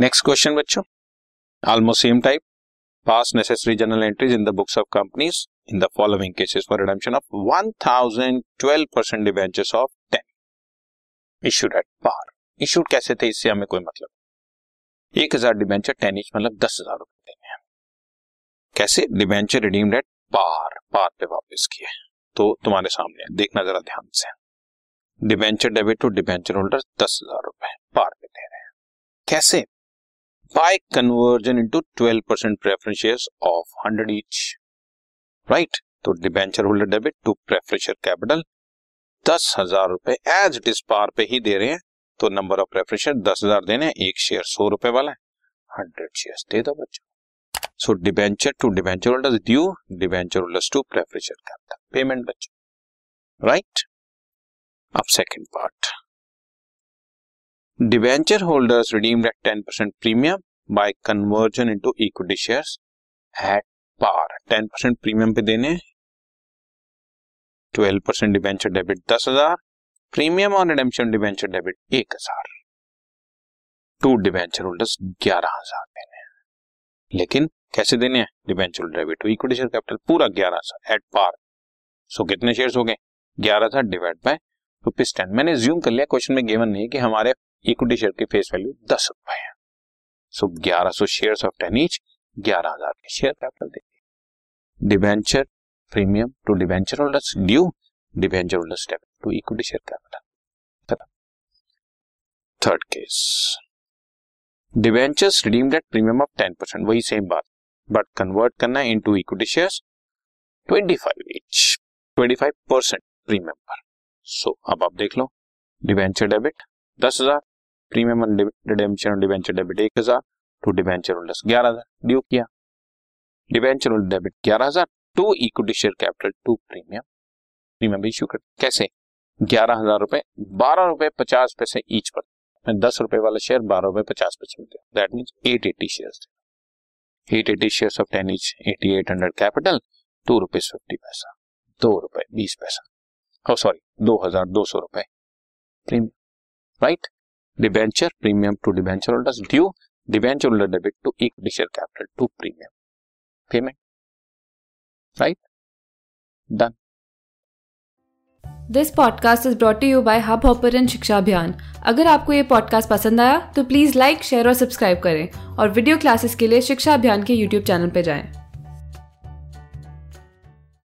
Next question बच्चों. Almost same type pass necessary general entries in the books of companies in the following cases for redemption of 1012 percent debentures of 10 issued at par issued कैसे थे इससे हमें कोई मतलब? एक हज़ार debenture ten inch मतलब दस हज़ार रुपए देने हैं। कैसे? Debenture redeemed at par par पे वापस किए तो तुम्हारे सामने देखना जरा ध्यान से। Debenture debit to debenture holder दस हज़ार रुपए पार पे दे रहे हैं। कैसे? By conversion into 12 percent preference shares of 100 each right तो debenture holder debit to preference share capital दस हज़ार रुपए एज इट इज़ पार पे ही दे रहे हैं तो नंबर ऑफ़ प्रेफरेंस शेयर दस हज़ार देने हैं, एक शेयर सौ रुपए वाला है। हंड्रेड शेयर दे दो बच्चों। So debenture to debenture holders due debenture holders to preference share capital payment बच्चों। राइट अब second part debenture holders redeemed at ten percent premium by conversion into equity shares at par ten percent premium पे देने twelve percent debenture debit दस हज़ार premium और redemption debenture debit एक हज़ार। To debenture holders ग्यारह हज़ार देने। लेकिन कैसे देने हैं? Debenture debit to equity share capital पूरा ग्यारह हज़ार एट पार सो कितने शेयर्स हो गए? ग्यारह हज़ार डिवाइड बाय रुपीज़ टेन मैंने ज्यूम कर लिया क्वेश्चन में गिवन नहीं कि हमारे इक्विटी शेयर की फेस वैल्यू दस रुपए है। सो ग्यारह सौ शेयर ऑफ़ टेन ईच ग्यारह हज़ार के शेयर कैपिटल देंगे debenture premium to debenture holders due debenture holders to equity share capital third case debentures redeemed at premium of ten percent वही सेम बात। बट कन्वर्ट करना है into equity shares twenty five each twenty five percent premium पर। So अब आप देख लो। Debenture debit दस हज़ार। प्रीमियम रिडेम्पशन डिवेंचर डेबिट एक हज़ार, टू डिवेंचर होल्डर्स ग्यारह हज़ार, ड्यू किया। डिवेंचर होल्डर डेबिट ग्यारह हज़ार, to equity share capital, to premium. Premium issue कर, कैसे? ग्यारह हज़ार रुपए, बारह रुपए, पचास पैसे ईच पर। दस रुपए वाला शेयर, बारह रुपए, पचास पैसे मिलते हैं that mean at eighty share at eighty share of ten each eighty at hundred capital to rupees fifty paisa दो रुपए, बीस पैसा। सॉरी दो हज़ार दो सौ रुपए। Premium right debenture premium to debenture holders due debenture holder debit to equity share capital to premium payment right done this podcast is brought you by Hub Hopper शिक्षा अभियान अगर आपको ये पॉडकास्ट पसंद आया तो प्लीज़ लाइक शेयर और subscribe करें और वीडियो क्लासेस के लिए शिक्षा अभियान के यूट्यूब चैनल पर जाएँ।